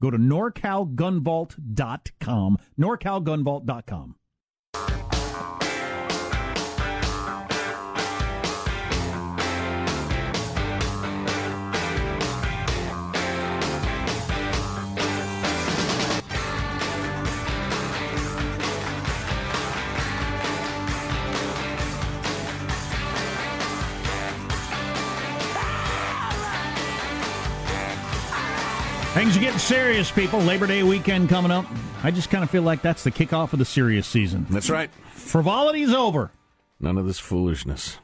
Go to norcalgunvault.com, norcalgunvault.com. Things are getting serious, people. Labor Day weekend coming up. I just kind of feel like that's the kickoff of the serious season. That's right. Frivolity's over. None of this foolishness,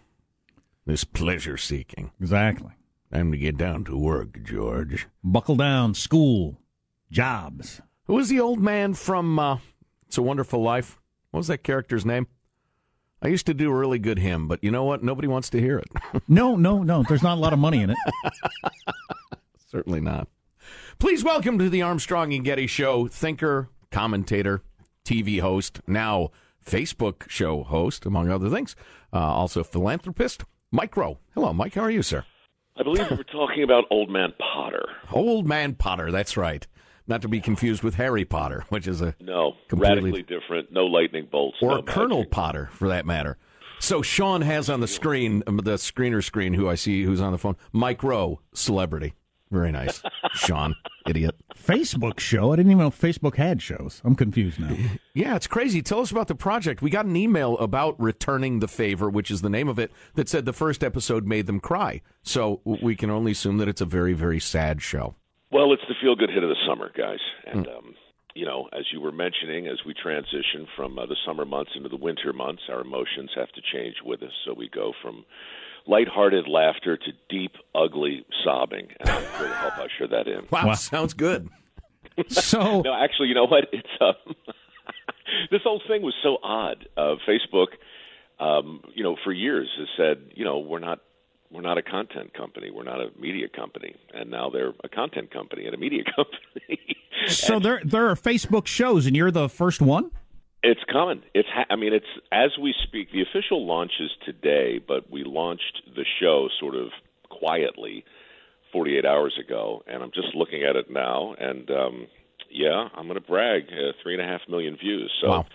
this pleasure seeking. Exactly. Time to get down to work, George. Buckle down. School, jobs. Who was the old man from uh, It's a Wonderful Life? What was that character's name? I used to do a really good him, but you know what? Nobody wants to hear it. no, no, no. There's not a lot of money in it. Certainly not. Please welcome to the Armstrong and Getty Show, thinker, commentator, TV host, now Facebook show host, among other things, uh, also philanthropist, Mike Rowe. Hello, Mike. How are you, sir? I believe we were talking about Old Man Potter. Old Man Potter, that's right. Not to be confused with Harry Potter, which is a no radically different. No lightning bolts, or no Colonel magic. Potter, for that matter. So Sean has on the screen, the screener screen, who I see who's on the phone, Mike Rowe, celebrity. Very nice, Sean. Idiot. Facebook show? I didn't even know Facebook had shows. I'm confused now. Yeah, it's crazy. Tell us about the project. We got an email about returning the favor, which is the name of it, that said the first episode made them cry. So we can only assume that it's a very, very sad show. Well, it's the feel good hit of the summer, guys. And, mm. um, you know, as you were mentioning, as we transition from uh, the summer months into the winter months, our emotions have to change with us. So we go from lighthearted laughter to deep, ugly sobbing. And I'm here to help usher that in. Wow, wow. sounds good. so, no, actually, you know what? It's um, this whole thing was so odd. Uh, Facebook, um, you know, for years has said, you know, we're not we're not a content company. We're not a media company, and now they're a content company and a media company. so there there are Facebook shows, and you're the first one. It's coming. It's. Ha- I mean, it's as we speak. The official launch is today, but we launched the show sort of quietly 48 hours ago, and I'm just looking at it now, and um, yeah, I'm going to brag. Uh, three and a half million views. So. Wow.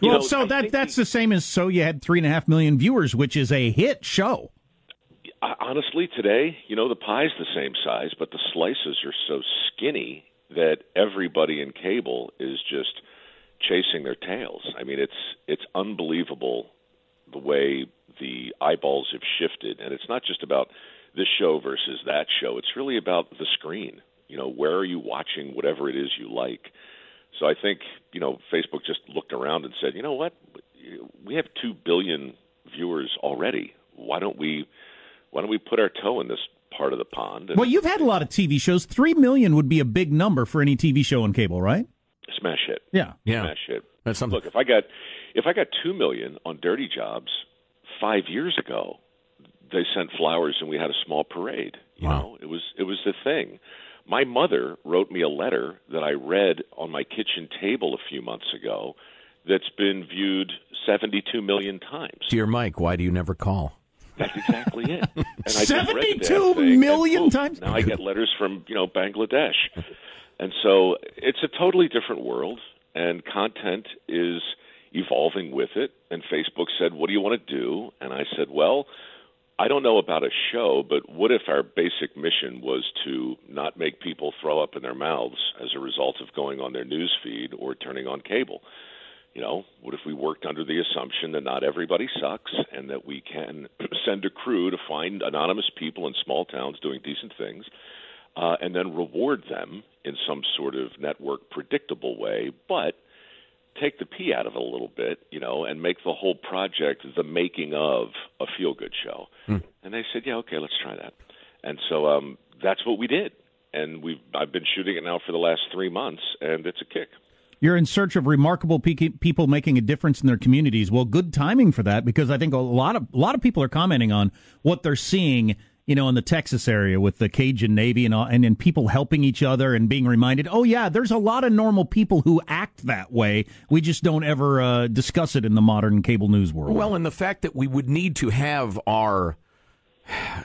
Well, know, so that that's the same as so you had three and a half million viewers, which is a hit show. Honestly, today, you know, the pie's the same size, but the slices are so skinny that everybody in cable is just chasing their tails. I mean, it's it's unbelievable the way the eyeballs have shifted, and it's not just about this show versus that show. It's really about the screen. You know, where are you watching whatever it is you like? So I think you know Facebook just looked around and said, you know what, we have two billion viewers already. Why don't we why don't we put our toe in this part of the pond? Well, you've had a lot of TV shows. Three million would be a big number for any TV show on cable, right? Smash hit. Yeah, yeah, smash it. That's something. Look, if I got if I got two million on Dirty Jobs five years ago, they sent flowers and we had a small parade. You wow. know, it was it was the thing. My mother wrote me a letter that I read on my kitchen table a few months ago that's been viewed 72 million times. Dear Mike, why do you never call? That's exactly it. And I 72 million and, times? Now I get letters from, you know, Bangladesh. And so it's a totally different world, and content is evolving with it. And Facebook said, What do you want to do? And I said, Well, I don't know about a show, but what if our basic mission was to not make people throw up in their mouths as a result of going on their news feed or turning on cable? You know, what if we worked under the assumption that not everybody sucks and that we can send a crew to find anonymous people in small towns doing decent things uh, and then reward them in some sort of network predictable way, but take the P out of it a little bit, you know, and make the whole project the making of a feel good show. Mm. And they said, Yeah, okay, let's try that. And so um, that's what we did. And we've I've been shooting it now for the last three months, and it's a kick. You're in search of remarkable people making a difference in their communities. Well, good timing for that because I think a lot of a lot of people are commenting on what they're seeing you know, in the Texas area with the Cajun Navy and all, and people helping each other and being reminded, oh yeah, there's a lot of normal people who act that way. We just don't ever uh, discuss it in the modern cable news world. Well, and the fact that we would need to have our,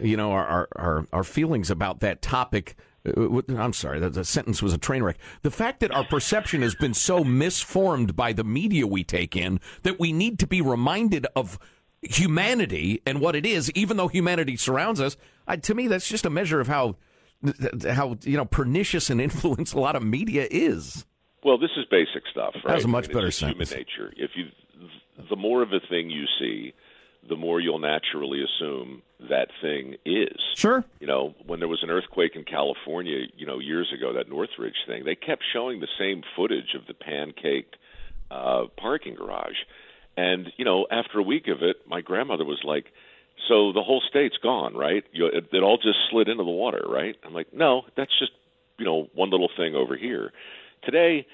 you know, our our our feelings about that topic. Uh, I'm sorry, the sentence was a train wreck. The fact that our perception has been so misformed by the media we take in that we need to be reminded of humanity and what it is, even though humanity surrounds us, I, to me, that's just a measure of how how you know pernicious and influence a lot of media is. Well, this is basic stuff, right? That's a much I mean, better sentence. Human nature. If you, the more of a thing you see, the more you'll naturally assume that thing is. Sure. You know, when there was an earthquake in California, you know, years ago, that Northridge thing, they kept showing the same footage of the pancaked uh, parking garage and you know, after a week of it, my grandmother was like, "So the whole state's gone, right? You, it, it all just slid into the water, right?" I'm like, "No, that's just you know one little thing over here." Today,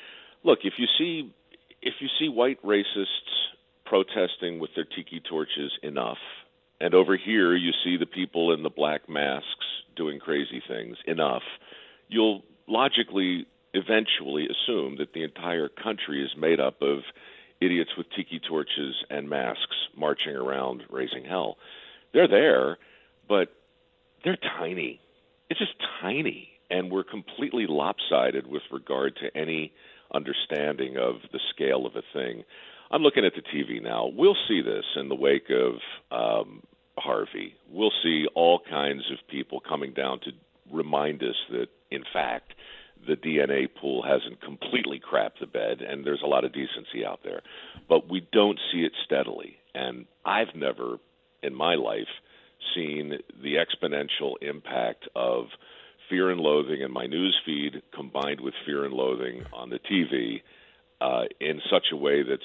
look, if you see if you see white racists protesting with their tiki torches enough, and over here you see the people in the black masks doing crazy things enough, you'll logically eventually assume that the entire country is made up of idiots with tiki torches and masks marching around raising hell. They're there, but they're tiny. It's just tiny. And we're completely lopsided with regard to any understanding of the scale of a thing. I'm looking at the TV now. We'll see this in the wake of um, Harvey. We'll see all kinds of people coming down to remind us that in fact, the DNA pool hasn't completely crapped the bed, and there's a lot of decency out there. But we don't see it steadily. And I've never in my life seen the exponential impact of fear and loathing in my news feed combined with fear and loathing on the TV uh, in such a way that's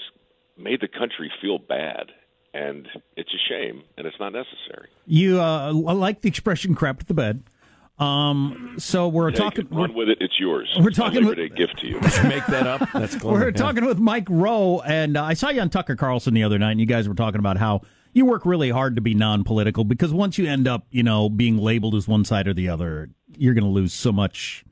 made the country feel bad. And it's a shame, and it's not necessary. You uh, like the expression "crap the bed." Um, so we're Take talking. It, run with it. It's yours. We're talking with a gift to you. Make that up. That's clever. We're yeah. talking with Mike Rowe, and uh, I saw you on Tucker Carlson the other night, and you guys were talking about how you work really hard to be non-political because once you end up, you know, being labeled as one side or the other, you're going to lose so much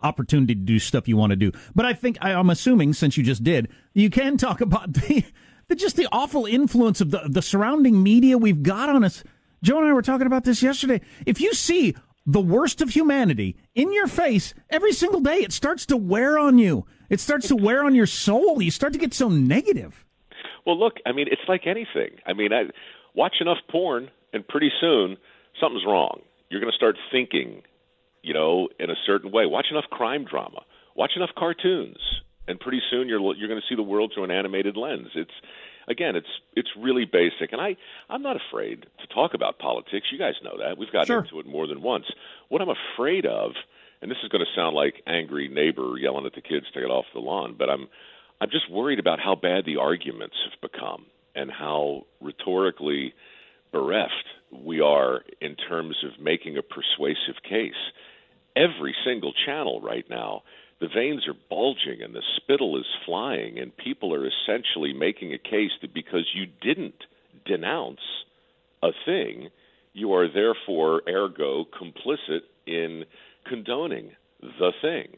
opportunity to do stuff you want to do. But I think I, I'm assuming since you just did, you can talk about the, the just the awful influence of the the surrounding media we've got on us. Joe and I were talking about this yesterday. If you see the worst of humanity in your face every single day, it starts to wear on you. It starts to wear on your soul. You start to get so negative. Well, look, I mean, it's like anything. I mean, I watch enough porn, and pretty soon something's wrong. You're going to start thinking, you know, in a certain way. Watch enough crime drama. Watch enough cartoons, and pretty soon you're you're going to see the world through an animated lens. It's again, it's it's really basic, and I I'm not afraid to talk about politics. You guys know that we've gotten Sure. into it more than once. What I'm afraid of, and this is going to sound like angry neighbor yelling at the kids to get off the lawn, but I'm I'm just worried about how bad the arguments have become and how rhetorically bereft we are in terms of making a persuasive case. Every single channel right now, the veins are bulging and the spittle is flying, and people are essentially making a case that because you didn't denounce a thing, you are therefore ergo complicit in condoning the thing.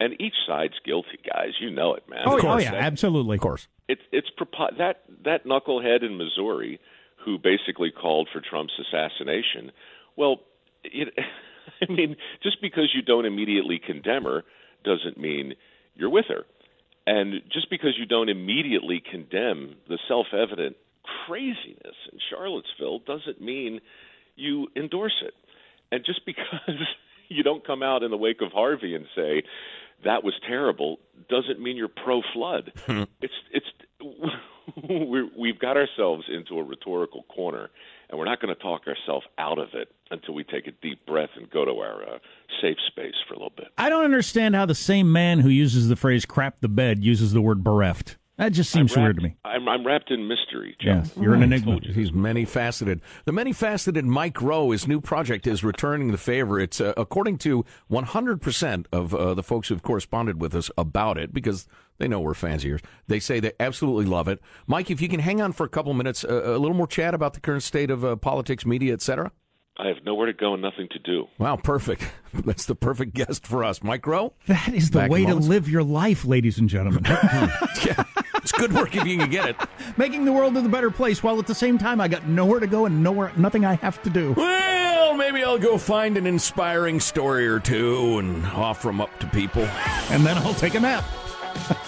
And each side's guilty, guys. You know it, man. Oh, That- oh yeah, that- absolutely. Of course. it's it's propo- that that knucklehead in Missouri who basically called for Trump's assassination. Well, it, I mean, just because you don't immediately condemn her doesn't mean you're with her, and just because you don't immediately condemn the self-evident craziness in Charlottesville doesn't mean you endorse it. And just because you don't come out in the wake of Harvey and say that was terrible doesn't mean you're pro flood. it's it's we're, we've got ourselves into a rhetorical corner, and we're not going to talk ourselves out of it until we take a deep breath and go to our uh, safe space for a little bit. I don't understand how the same man who uses the phrase "crap the bed" uses the word bereft. That just seems I'm weird to me. I'm, I'm wrapped in mystery, Joe. Yeah, you're an enigma. He's many faceted. The many faceted Mike Rowe, his new project is returning the favor. It's uh, according to 100% of uh, the folks who've corresponded with us about it because they know we're fans of yours. They say they absolutely love it. Mike, if you can hang on for a couple minutes, uh, a little more chat about the current state of uh, politics, media, etc. I have nowhere to go and nothing to do. Wow, perfect. That's the perfect guest for us. Mike Rowe? That is the way to live your life, ladies and gentlemen. yeah, it's good work if you can get it. Making the world a better place while at the same time I got nowhere to go and nowhere nothing I have to do. Well, maybe I'll go find an inspiring story or two and offer them up to people. And then I'll take a nap.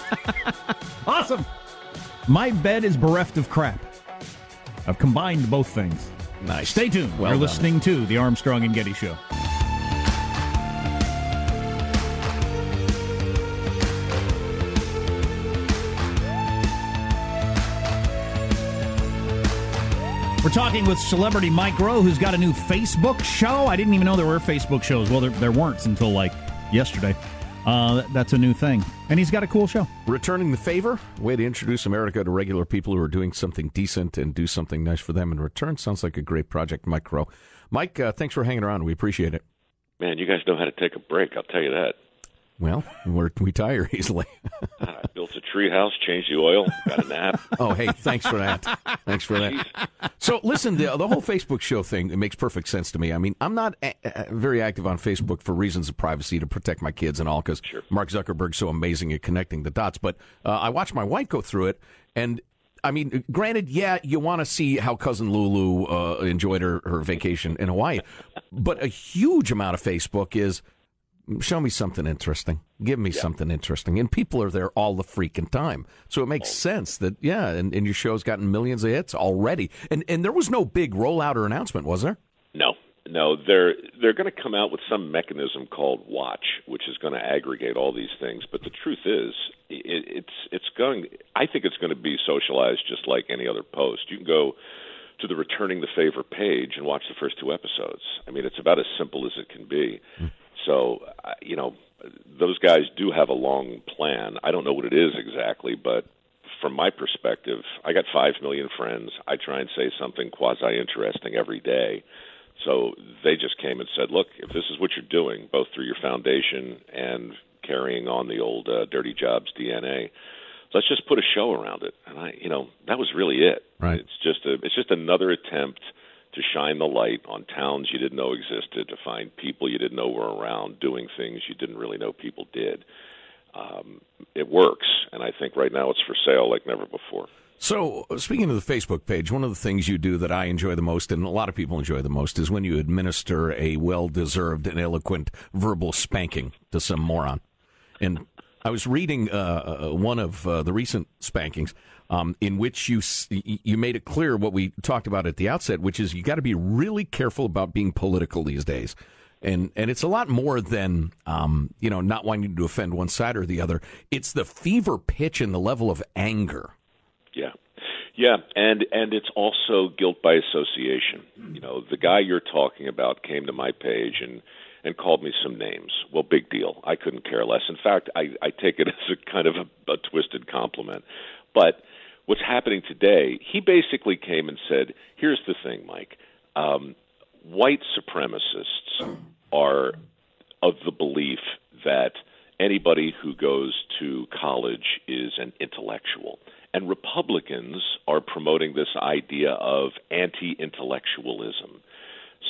awesome. My bed is bereft of crap. I've combined both things. Nice. Stay tuned. Well You're done. listening to the Armstrong and Getty Show. We're talking with celebrity Mike Rowe, who's got a new Facebook show. I didn't even know there were Facebook shows. Well, there, there weren't until like yesterday. Uh, that's a new thing. And he's got a cool show. Returning the favor, way to introduce America to regular people who are doing something decent and do something nice for them in return. Sounds like a great project, Mike Rowe. Mike, uh, thanks for hanging around. We appreciate it. Man, you guys know how to take a break. I'll tell you that. Well, we're, we tire easily. I built a tree house, changed the oil, got a nap. oh, hey, thanks for that. Thanks for that. So, listen, the, the whole Facebook show thing it makes perfect sense to me. I mean, I'm not a, a- very active on Facebook for reasons of privacy to protect my kids and all, because Mark Zuckerberg's so amazing at connecting the dots. But uh, I watched my wife go through it, and I mean, granted, yeah, you want to see how cousin Lulu uh, enjoyed her, her vacation in Hawaii, but a huge amount of Facebook is show me something interesting. Give me something interesting. And people are there all the freaking time. So it makes oh. sense that, yeah, and, and your show's gotten millions of hits already. And and there was no big rollout or announcement, was there? No, no, they're they're going to come out with some mechanism called Watch, which is going to aggregate all these things. But the truth is, it, it's it's going. I think it's going to be socialized just like any other post. You can go to the returning the favor page and watch the first two episodes. I mean, it's about as simple as it can be. Hmm. So, you know, those guys do have a long plan. I don't know what it is exactly, but from my perspective, I got five million friends. I try and say something quasi interesting every day. So they just came and said, "Look, if this is what you're doing, both through your foundation and carrying on the old uh, dirty jobs DNA, let's just put a show around it." And I, you know, that was really it. Right. It's just a, it's just another attempt to shine the light on towns you didn't know existed, to find people you didn't know were around doing things you didn't really know people did um, it works, and I think right now it's for sale like never before. So, speaking of the Facebook page, one of the things you do that I enjoy the most, and a lot of people enjoy the most, is when you administer a well deserved and eloquent verbal spanking to some moron. And I was reading uh, uh, one of uh, the recent spankings um, in which you you made it clear what we talked about at the outset, which is you got to be really careful about being political these days and and it's a lot more than um, you know not wanting to offend one side or the other. It's the fever pitch and the level of anger. Yeah, yeah, and and it's also guilt by association. You know, the guy you're talking about came to my page and and called me some names. Well, big deal. I couldn't care less. In fact, I, I take it as a kind of a, a twisted compliment. But what's happening today? He basically came and said, "Here's the thing, Mike." Um, white supremacists are of the belief that anybody who goes to college is an intellectual. And Republicans are promoting this idea of anti intellectualism.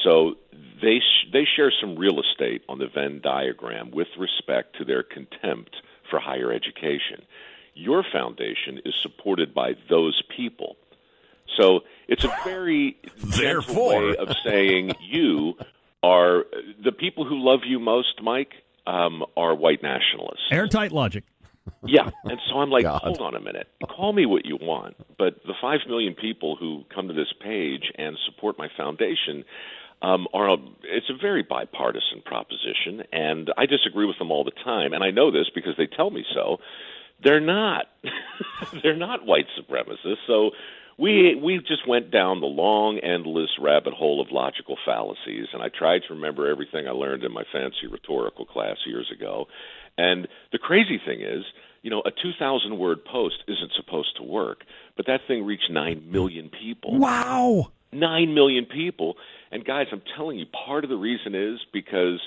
So they, sh- they share some real estate on the Venn diagram with respect to their contempt for higher education. Your foundation is supported by those people. So it's a very therefore way of saying you are the people who love you most, Mike, um, are white nationalists. Airtight logic. Yeah, and so I'm like, God. hold on a minute. Call me what you want, but the five million people who come to this page and support my foundation um, are a, it's a very bipartisan proposition, and I disagree with them all the time, and I know this because they tell me so. They're not. They're not white supremacists. So we we just went down the long, endless rabbit hole of logical fallacies, and I tried to remember everything I learned in my fancy rhetorical class years ago. And the crazy thing is, you know, a 2,000 word post isn't supposed to work, but that thing reached 9 million people. Wow. 9 million people. And guys, I'm telling you, part of the reason is because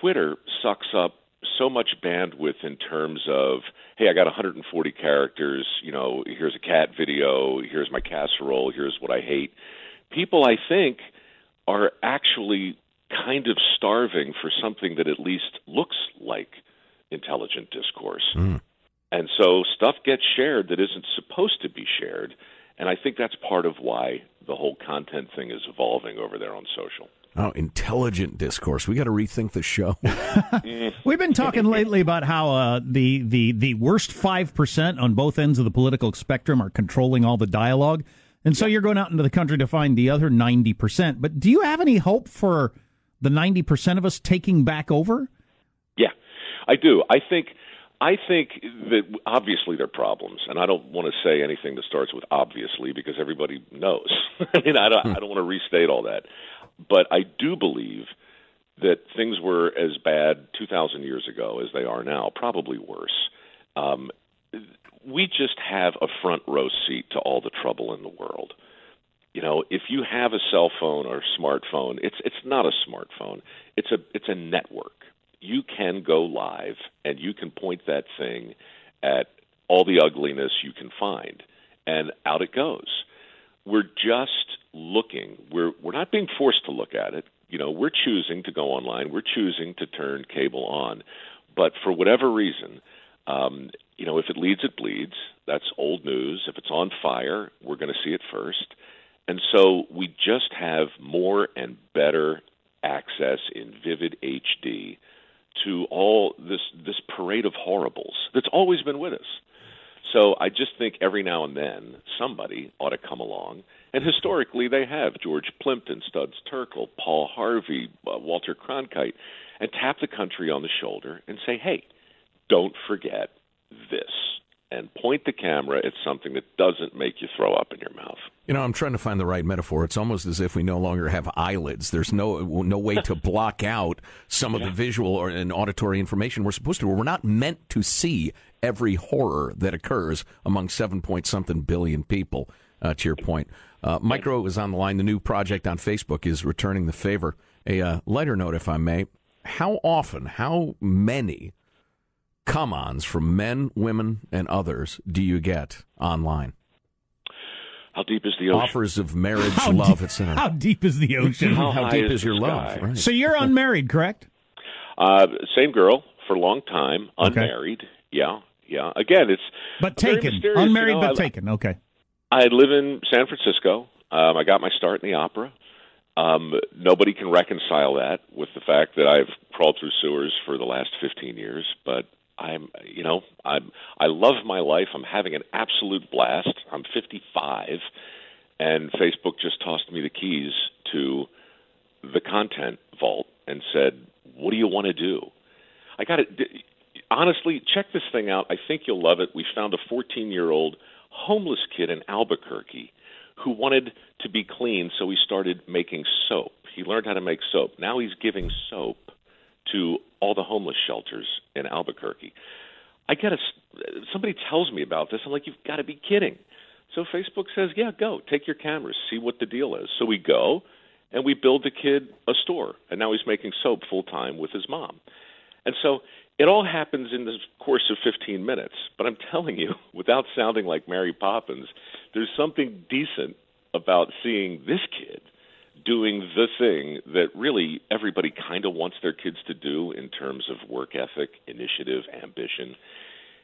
Twitter sucks up so much bandwidth in terms of hey i got 140 characters you know here's a cat video here's my casserole here's what i hate. People i think are actually kind of starving for something that at least looks like intelligent discourse. Mm. and so stuff gets shared that isn't supposed to be shared and i think that's part of why the whole content thing is evolving over there on social Oh, intelligent discourse. We got to rethink the show. We've been talking lately about how uh, the the the worst five percent on both ends of the political spectrum are controlling all the dialogue, and so you're going out into the country to find the other ninety percent. But do you have any hope for the ninety percent of us taking back over? Yeah, I do. I think. I think that obviously there are problems, and I don't want to say anything that starts with obviously because everybody knows. I mean, I don't, I don't want to restate all that. But I do believe that things were as bad 2,000 years ago as they are now, probably worse. Um, we just have a front row seat to all the trouble in the world. You know, if you have a cell phone or smartphone, it's it's not a smartphone. It's a it's a network. You can go live and you can point that thing at all the ugliness you can find, and out it goes. We're just looking. We're we're not being forced to look at it. You know, we're choosing to go online. We're choosing to turn cable on. But for whatever reason, um, you know, if it leads, it bleeds. That's old news. If it's on fire, we're going to see it first. And so we just have more and better access in vivid HD to all this this parade of horribles that's always been with us. So I just think every now and then somebody ought to come along, and historically they have George Plimpton, Studs Terkel, Paul Harvey, uh, Walter Cronkite, and tap the country on the shoulder and say, "Hey, don't forget this." And point the camera at something that doesn't make you throw up in your mouth. You know, I'm trying to find the right metaphor. It's almost as if we no longer have eyelids. There's no no way to block out some of the visual or and auditory information we're supposed to. We're not meant to see every horror that occurs among seven point something billion people. Uh, to your point, uh, Mike Rowe is on the line. The new project on Facebook is returning the favor. A uh, lighter note, if I may. How often, how many come ons from men, women, and others do you get online? How deep is the ocean? Offers of marriage, How love, deep- etc. How deep is the ocean? How How deep is is your sky? love? Right. so you're unmarried, correct? Uh, same girl for a long time, Okay. unmarried. Yeah, yeah. Again, it's But taken. mysterious, you Unmarried know, but I- taken. Okay. I live in San Francisco. Um, I got my start in the opera. Um, nobody can reconcile that with the fact that I've crawled through sewers for the last 15 years. But I'm, you know, I'm, I love my life. I'm having an absolute blast. I'm 55, and Facebook just tossed me the keys to the content vault and said, "What do you want to do?" I got it. Honestly, check this thing out. I think you'll love it. We found a 14 year old homeless kid in Albuquerque who wanted to be clean, so he started making soap. He learned how to make soap. Now he's giving soap to all the homeless shelters in Albuquerque. I get a somebody tells me about this. I'm like, you've got to be kidding. So Facebook says, yeah, go take your cameras, see what the deal is. So we go and we build the kid a store, and now he's making soap full time with his mom. And so it all happens in the course of 15 minutes. But I'm telling you, without sounding like Mary Poppins, there's something decent about seeing this kid doing the thing that really everybody kind of wants their kids to do in terms of work ethic, initiative, ambition.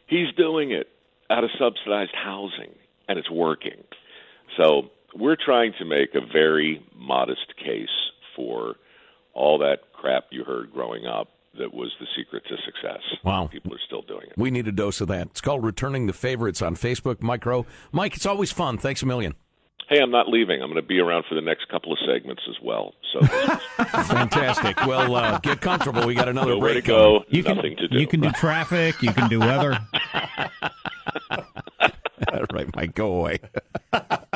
He's doing it out of subsidized housing, and it's working. So we're trying to make a very modest case for all that crap you heard growing up that was the secret to success. Wow. People are still doing it. We need a dose of that. It's called Returning the Favorites on Facebook. Mike Rowe. Mike, it's always fun. Thanks a million. Hey, I'm not leaving. I'm going to be around for the next couple of segments as well. So Fantastic. well, uh, get comfortable. We got another nowhere to break. coming. go, You can nothing to do. you can do traffic. You can do weather. All right, Mike, go away.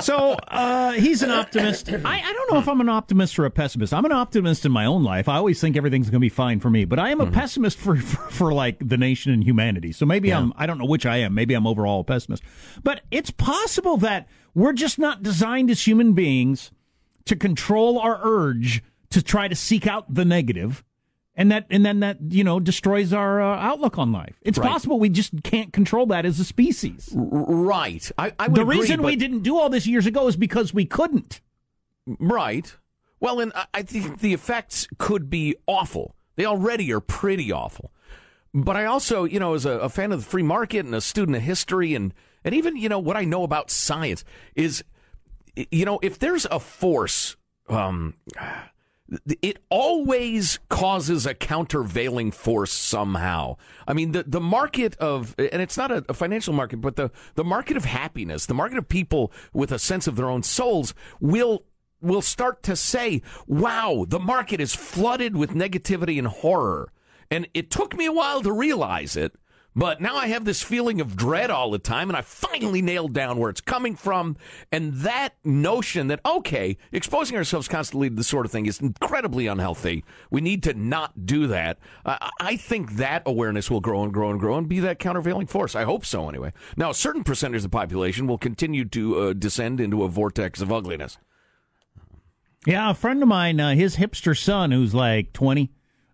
So uh, he's an optimist. I, I don't know if I'm an optimist or a pessimist. I'm an optimist in my own life. I always think everything's going to be fine for me, but I am a pessimist for, for for like the nation and humanity. So maybe I'm I don't know which I am. Maybe I'm overall a pessimist. But it's possible that we're just not designed as human beings to control our urge to try to seek out the negative and that and then that you know destroys our uh, outlook on life. It's Right. possible we just can't control that as a species. Right. I, I would The agree, reason we didn't do all this years ago is because we couldn't. Right. Well, and I- I think the effects could be awful. They already are pretty awful. But I also, you know, as a, a fan of the free market and a student of history and, and even, you know, what I know about science is, you know, if there's a force, um, it always causes a countervailing force somehow. I mean, the, the market of, and it's not a, a financial market, but the, the market of happiness, the market of people with a sense of their own souls will will start to say, wow, the market is flooded with negativity and horror. And it took me a while to realize it, but now I have this feeling of dread all the time, and I finally nailed down where it's coming from. And that notion that, okay, exposing ourselves constantly to this sort of thing is incredibly unhealthy. We need to not do that. I think that awareness will grow and grow and grow and be that countervailing force. I hope so, anyway. Now, a certain percentage of the population will continue to uh, descend into a vortex of ugliness. Yeah, a friend of mine, uh, his hipster son, who's like 20,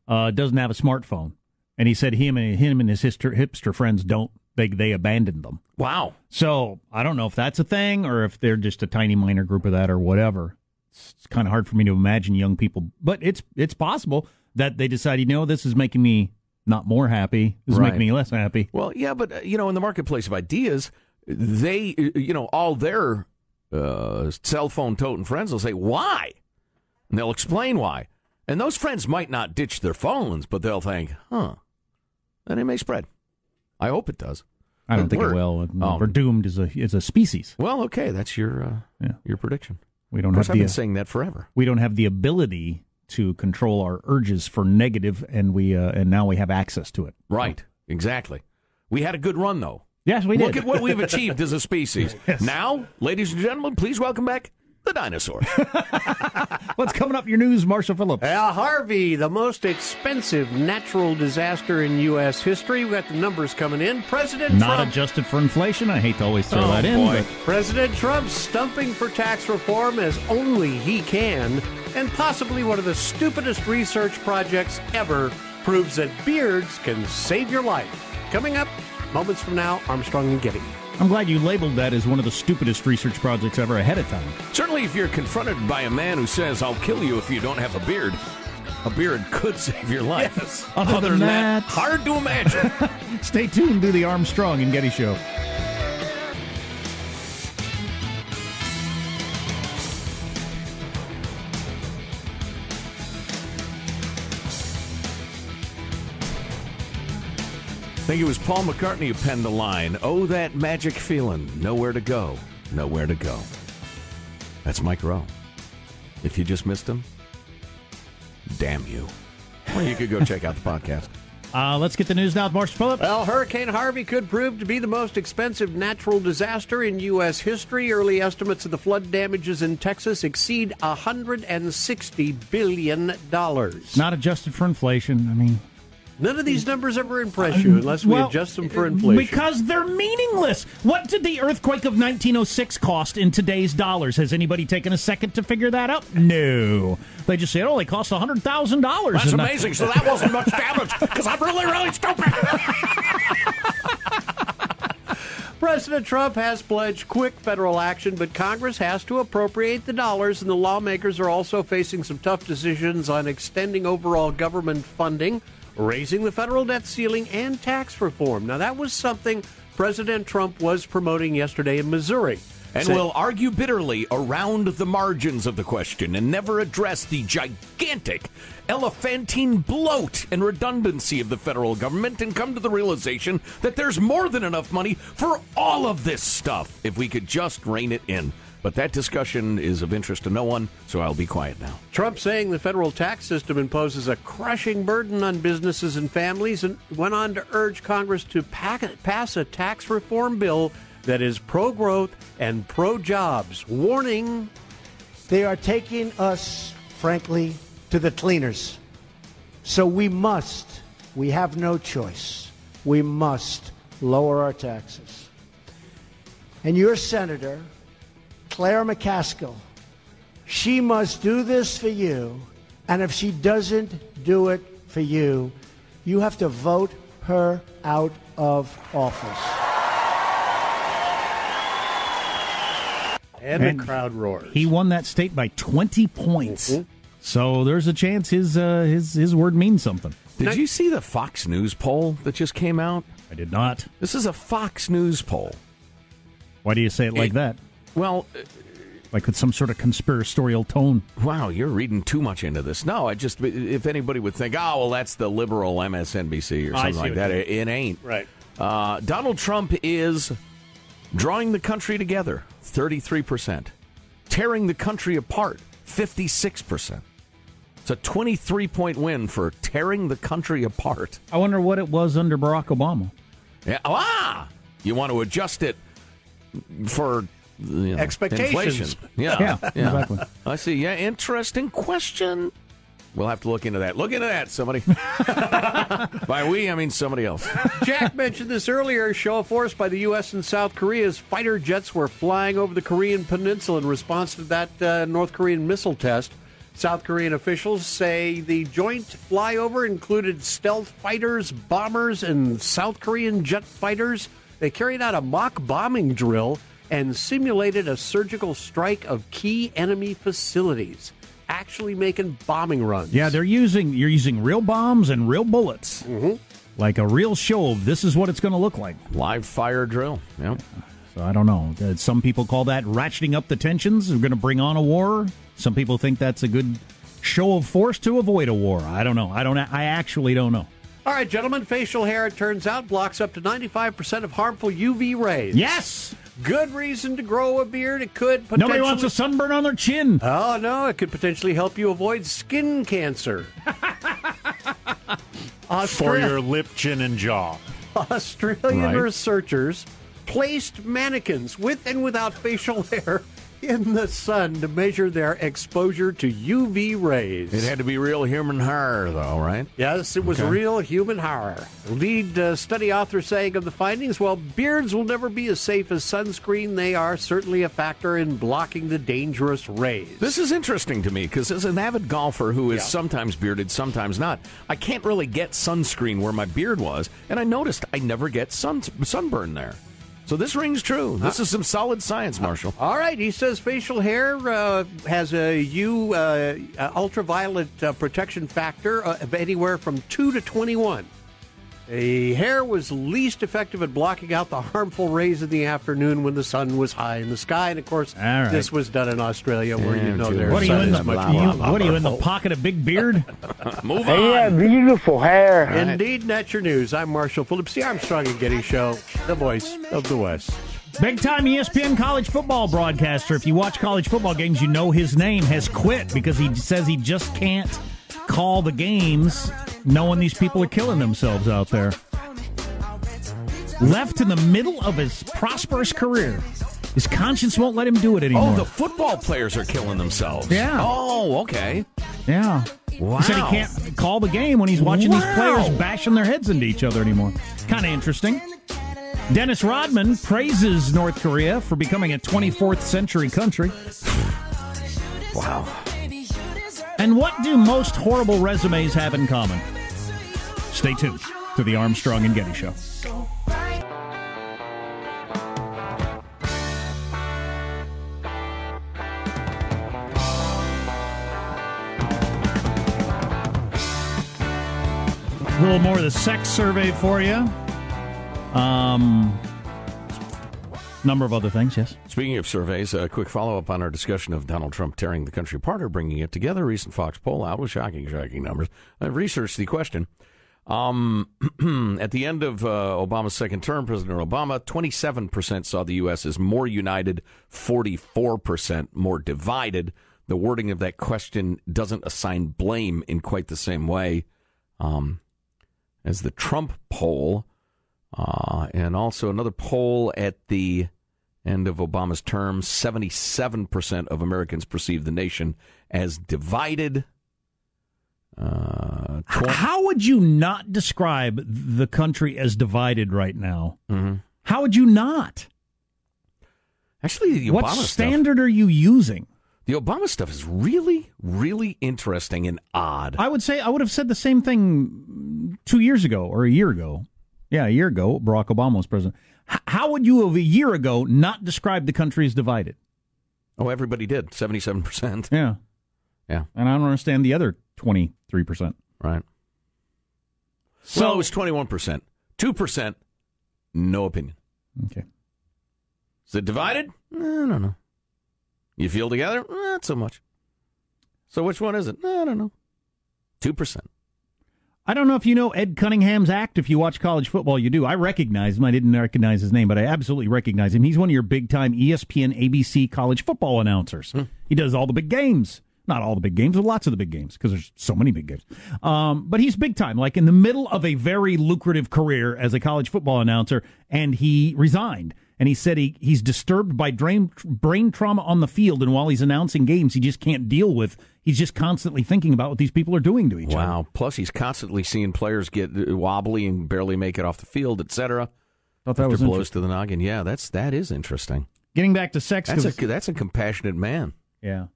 uh, doesn't have a smartphone. And he said him and him and his hipster, hipster friends don't, they, they abandoned them. Wow. So I don't know if that's a thing or if they're just a tiny minor group of that or whatever. It's, it's kind of hard for me to imagine young people, but it's it's possible that they decide, you know, this is making me not more happy. This is making me less happy. Well, yeah, but uh, you know, in the marketplace of ideas, they, you know, all their uh, cell phone toting friends will say why, and they'll explain why, and those friends might not ditch their phones, but they'll think, huh, and it may spread. I hope it does. I don't think it will. Oh. We're doomed as a as a species. Well, okay, that's your uh, Yeah. your prediction. We don't have I've the been saying that forever. we don't have the ability to control our urges for negative, and we uh, and now we have access to it. Right, exactly. We had a good run, though. Yes, we did. Look at what we've achieved as a species. Now, ladies and gentlemen, please welcome back the dinosaur. What's coming up? in Your news, Marshall Phillips. Uh, Harvey, the most expensive natural disaster in U.S. history. We got the numbers coming in. President Not Trump. adjusted for inflation. I hate to always throw Oh, that in. boy. but- President Trump stumping for tax reform as only he can, and possibly one of the stupidest research projects ever proves that beards can save your life. Coming up moments from now, Armstrong and Getty. I'm glad you labeled that as one of the stupidest research projects ever ahead of time. Certainly, if you're confronted by a man who says, I'll kill you if you don't have a beard, a beard could save your life. Yes. Other than that- hard to imagine. Stay tuned to the Armstrong and Getty Show. Think it was Paul McCartney who penned the line, Oh, that magic feeling, nowhere to go, nowhere to go. That's Mike Rowe. If you just missed him, damn you. Or you could go check out the podcast. Uh, let's get the news now with Marshall Phillips. Well, Hurricane Harvey could prove to be the most expensive natural disaster in U.S. history. Early estimates of the flood damages in Texas exceed $160 billion. Not adjusted for inflation. I mean, None of these mm. numbers ever impress um, you unless we well, adjust them for uh, inflation. Because they're meaningless. What did the earthquake of 1906 cost in today's dollars? Has anybody taken a second to figure that out? No. They just said, oh, they cost $100,000. That's And I- amazing. So that wasn't much damage because I'm really, really stupid. President Trump has pledged quick federal action, but Congress has to appropriate the dollars, and the lawmakers are also facing some tough decisions on extending overall government funding, raising the federal debt ceiling, and tax reform. Now, that was something President Trump was promoting yesterday in Missouri. and Say- will argue bitterly around the margins of the question and never address the gigantic elephantine bloat and redundancy of the federal government and come to the realization that there's more than enough money for all of this stuff if we could just rein it in. But that discussion is of interest to no one, so I'll be quiet now. Trump saying the federal tax system imposes a crushing burden on businesses and families and went on to urge Congress to pack, pass a tax reform bill that is pro growth and pro jobs, warning They are taking us, frankly, to the cleaners. So we must, we have no choice. We must lower our taxes. And your senator, Claire McCaskill, she must do this for you. And if she doesn't do it for you, you have to vote her out of office. and, And the crowd roars. He won that state by 20 points. Mm-hmm. So there's a chance his uh, his his word means something. Did you see the Fox News poll that just came out? I did not. This is a Fox News poll. Why do you say it like It- that? Well, Like with some sort of conspiratorial tone? Wow, you're reading too much into this. No, I just if anybody would think, oh well, that's the liberal MSNBC or something like that. It, it ain't. right. Uh, Donald Trump is drawing the country together, thirty-three percent, tearing the country apart, fifty-six percent. It's a twenty-three point win for tearing the country apart. I wonder what it was under Barack Obama. Yeah, ah, you want to adjust it for you know, Expectations. inflation. Yeah, Yeah, exactly. I see. Yeah, interesting question. We'll have to look into that. Look into that, somebody. By we, I mean somebody else. Jack mentioned this earlier. A show of force by the U.S. and South Korea's fighter jets were flying over the Korean peninsula in response to that uh, North Korean missile test. South Korean officials say the joint flyover included stealth fighters, bombers, and South Korean jet fighters. They carried out a mock bombing drill and simulated a surgical strike of key enemy facilities, actually making bombing runs. Yeah, they're using you're using real bombs and real bullets, Mm-hmm. like a real show of this is what it's going to look like. Live fire drill. Yep. So I don't know. Uh, Some people call that ratcheting up the tensions. We're going to bring on a war. Some people think that's a good show of force to avoid a war. I don't know. I don't. I actually don't know. All right, gentlemen, facial hair, it turns out, blocks up to 95% of harmful UV rays. Yes. Good reason to grow a beard. It could potentially. Nobody wants a sunburn on their chin. Oh, no, it could potentially help you avoid skin cancer. For your lip, chin, and jaw. Australian Right. researchers placed mannequins with and without facial hair in the sun to measure their exposure to UV rays. It had to be real human horror, though, right? Yes, it was Okay. real human horror. Lead uh, study author saying of the findings, well, beards will never be as safe as sunscreen. They are certainly a factor in blocking the dangerous rays. This is interesting to me because as an avid golfer who is Yeah. sometimes bearded, sometimes not, I can't really get sunscreen where my beard was, and I noticed I never get sun sunburn there. So this rings true. This is some solid science, Marshall. All right, he says facial hair uh, has a U uh, uh, ultraviolet uh, protection factor uh, of anywhere from 2 to 21. The hair was least effective at blocking out the harmful rays in the afternoon when the sun was high in the sky. And of course, All right. this was done in Australia where you know too. their What are you sun in is the? much Are you, what are you in the pocket of Big Beard? Move on. beautiful hair. Indeed, and that's your news. I'm Marshall Phillips, the Armstrong and Getty Show, the voice of the West. Big time ESPN college football broadcaster. If you watch college football games, you know his name has quit because he says he just can't call the games knowing these people are killing themselves out there. Left in the middle of his prosperous career. His conscience won't let him do it oh, anymore. Oh, the football players are killing themselves. Yeah. Oh, okay. yeah. Wow. He said he can't call the game when he's watching these players bashing their heads into each other anymore. Kind of interesting. Dennis Rodman praises North Korea for becoming a 24th century country. Wow. And what do most horrible resumes have in common? Stay tuned to the Armstrong and Getty Show. A little more of the sex survey for you. Um, number of other things, yes. Speaking of surveys, a quick follow up on our discussion of Donald Trump tearing the country apart or bringing it together. A recent Fox poll out with shocking, shocking numbers. I researched the question. Um, at the end of uh, Obama's second term, President Obama, 27% saw the U.S. as more united, 44% more divided. The wording of that question doesn't assign blame in quite the same way um, as the Trump poll. Uh, and also another poll at the end of Obama's term 77% of Americans perceive the nation as divided. Uh, H- How would you not describe the country as divided right now? Mhm. How would you not? Actually, the what Obama stuff, standard are you using? the Obama stuff is really, really interesting and odd. I would say I would have said the same thing two years ago or a year ago. Yeah, a year ago, Barack Obama was president. H- how would you have a year ago not describe the country as divided? oh, everybody did 77%. Yeah, Yeah, and I don't understand the other twenty three percent. right. So well, it was 21%. 2%, no opinion. okay. Is it divided? Eh, I don't know. You feel together? Eh, Not so much. So which one is it? Eh, I don't know. 2%. I don't know if you know Ed Cunningham's act. If you watch college football, you do. I recognize him. I didn't recognize his name, but I absolutely recognize him. He's one of your big time ESPN, ABC college football announcers. He does all the big games. Not all the big games, but lots of the big games because there's so many big games. Um, but he's big time, like in the middle of a very lucrative career as a college football announcer, and he resigned. And he said he, he's disturbed by brain, brain trauma on the field, and while he's announcing games, he just can't deal with. He's just constantly thinking about what these people are doing to each other. Wow. Plus, he's constantly seeing players get wobbly and barely make it off the field, etc. Thought that After was blows to the noggin. Yeah, that's that is interesting. Getting back to sex, That's a that's a compassionate man. Yeah.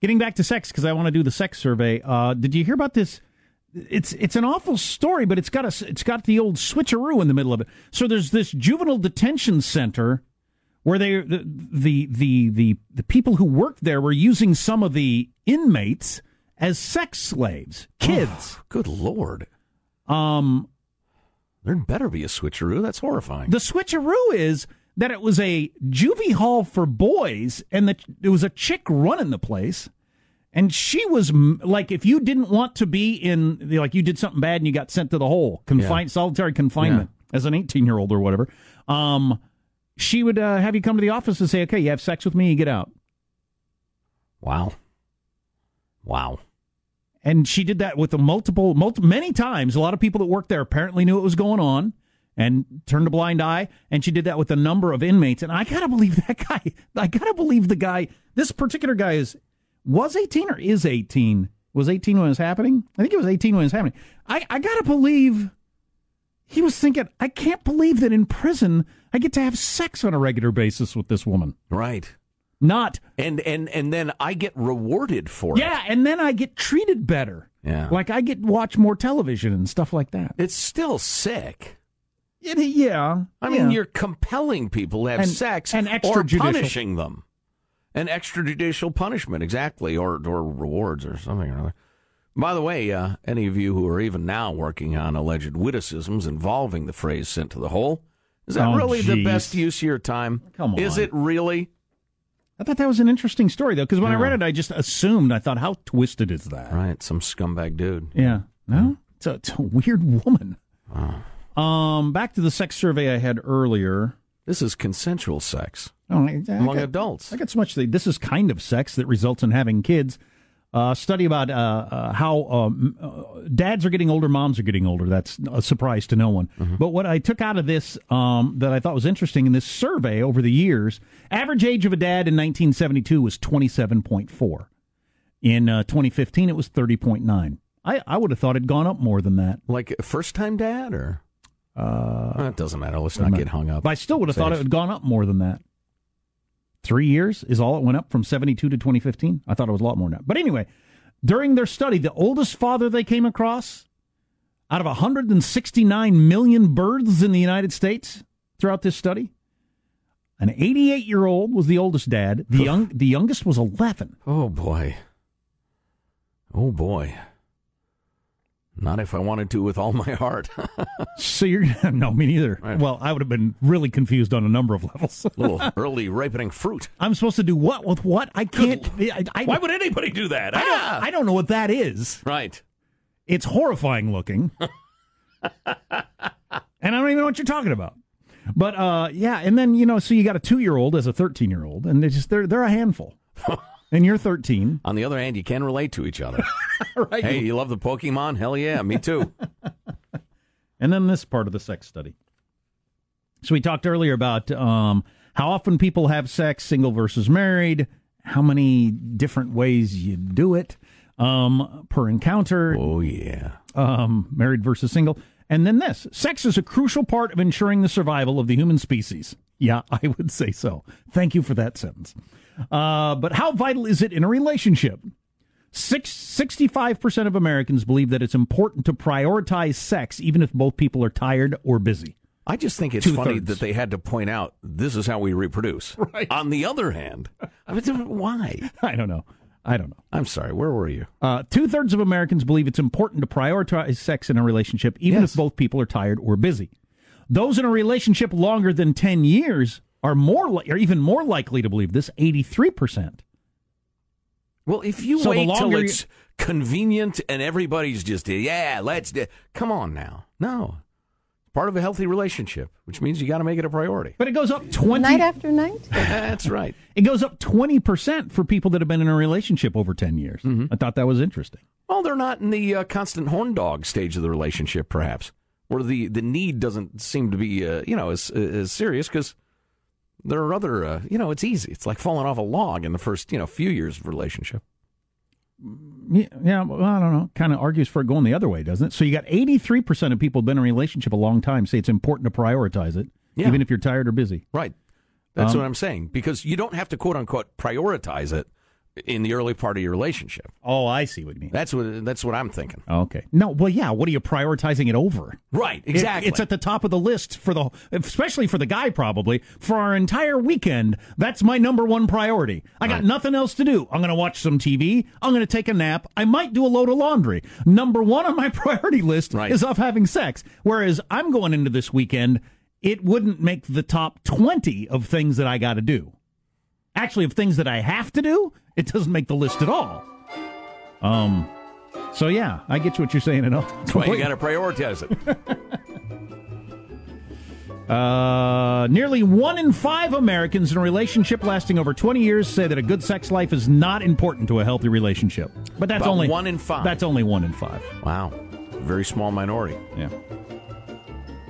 Getting back to sex because I want to do the sex survey. Uh, did you hear about this? It's it's an awful story, but it's got a it's got the old switcheroo in the middle of it. So there's this juvenile detention center where they the the the the, the people who worked there were using some of the inmates as sex slaves, kids. Good lord, um, there better be a switcheroo. That's horrifying. The switcheroo is that it was a juvie hall for boys, and that it was a chick running the place, And she was m- like, if you didn't want to be in, like, you did something bad and you got sent to the hole, confined, solitary confinement as an 18 year old or whatever, um, she would uh, have you come to the office and say, okay, you have sex with me, you get out. Wow. Wow. And she did that with a multiple, many times. A lot of people that worked there apparently knew what was going on and turned a blind eye. And she did that with a number of inmates. And I gotta believe that guy. I gotta believe the guy. This particular guy is was eighteen or is eighteen. Was eighteen when it was happening? I think it was eighteen when it was happening. I, I gotta believe he was thinking. I can't believe that in prison I get to have sex on a regular basis with this woman. Right. Not And and and then I get rewarded for it. yeah, and then I get treated better. Yeah. Like I get watch more television and stuff like that. It's still sick. It- yeah. I mean, yeah. you're compelling people to have And- sex and or punishing them. An extrajudicial punishment, exactly, or or rewards or something or other. By the way, uh, any of you who are even now working on alleged witticisms involving the phrase "sent to the hole," is that Oh, really the best use of your time? Come on. Is it really? I thought that was an interesting story though, because when I read it, I just assumed. I thought, how twisted is that? Right, some scumbag dude. Yeah. No, it's a, it's a weird woman. Um, back to the sex survey I had earlier. This is consensual sex Oh, I, I among got- adults. I got so much. This is kind of sex that results in having kids. Uh, study about uh, uh, how um, uh, dads are getting older, moms are getting older. That's a surprise to no one. But what I took out of this um, that I thought was interesting in this survey over the years, average age of a dad in 1972 was 27.4. In uh, 2015, it was 30.9. I, I would have thought it'd gone up more than that. Like first time dad, or Uh, Well, it doesn't matter. Let's not get hung up. But I still would have thought it had gone up more than that. Three years is all it went up from 72 to 2015. I thought it was a lot more that. But anyway, during their study, the oldest father they came across out of 169 million births in the United States throughout this study, an 88 year old was the oldest dad. The young, the youngest was 11. Oh boy. Oh boy. Not if I wanted to with all my heart. So you're no, me neither. Right. Well, I would have been really confused on a number of levels. Little early ripening fruit. I'm supposed to do what with what? I can't. I, I, Why would anybody do that? I Ah! don't, I don't know what that is. Right. It's horrifying looking. and I don't even know what you're talking about. But uh, yeah, and then you know, so you got a two year old as a thirteen year old, and they're just they're they're a handful. And you're thirteen, On the other hand, you can relate to each other. right? hey, you love the Pokemon? Hell yeah, me too. And then this part of the sex study. So we talked earlier about um, how often people have sex, single versus married, how many different ways you do it um, per encounter. oh yeah. um, married versus single. And then this sex is a crucial part of ensuring the survival of the human species. Yeah, I would say so. Thank you for that sentence. Uh, but how vital is it in a relationship? Six, 65% of Americans believe that it's important to prioritize sex even if both people are tired or busy. I just think it's Two-thirds. funny that they had to point out this is how we reproduce. Right. On the other hand, I mean, why? I don't know. I don't know. I'm sorry. Where were you? Uh, Two thirds of Americans believe it's important to prioritize sex in a relationship, even Yes. if both people are tired or busy. Those in a relationship longer than 10 years are more li- are even more likely to believe this 83%. Well, if you So wait till longer you- it's convenient and everybody's just yeah, let's do. Come on now, no. Part of a healthy relationship, which means you got to make it a priority. But it goes up 20 Night after night? That's right. It goes up 20% for people that have been in a relationship over 10 years. Mm-hmm. I thought that was interesting. Well, they're not in the uh, constant horn dog stage of the relationship, perhaps, where the, the need doesn't seem to be, uh, you know, as, as serious because there are other, uh, you know, it's easy. It's like falling off a log in the first, you know, few years of relationship. Yeah, well, I don't know. Kind of argues for it going the other way, doesn't it? So you got 83% of people been in a relationship a long time say it's important to prioritize it, Yeah. even if you're tired or busy. Right. That's Um, what I'm saying because you don't have to quote unquote prioritize it in the early part of your relationship. Oh, I see what you mean. That's what that's what I'm thinking. Okay. No, well, yeah. What are you prioritizing it over? Right, It- exactly. it's at the top of the list for the, especially for the guy, probably for our entire weekend. That's my number one priority. I got nothing else to do. I'm going to watch some TV. I'm going to take a nap. I might do a load of laundry. Number one on my priority list Right. is off having sex. Whereas I'm going into this weekend, it wouldn't make the top 20 of things that I got to do. Actually, of things that I have to do, it doesn't make the list at all. Um, so yeah, I get what you're saying. And all. That's why you got to prioritize it. Uh, nearly one in five Americans in a relationship lasting over 20 years say that a good sex life is not important to a healthy relationship. But that's About only one in five. That's only one in five. Wow, very small minority. Yeah.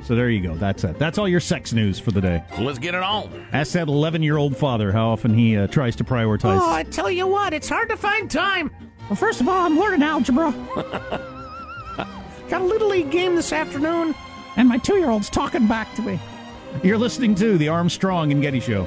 So there you go. That's it. That's all your sex news for the day. Let's get it on. Ask that 11 year old father how often he uh, tries to prioritize. Oh, I tell you what, it's hard to find time. Well, first of all, I'm learning algebra. Got a little league game this afternoon, and my two year old's talking back to me. You're listening to the Armstrong and Getty Show.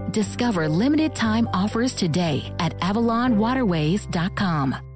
Discover limited time offers today at AvalonWaterways.com.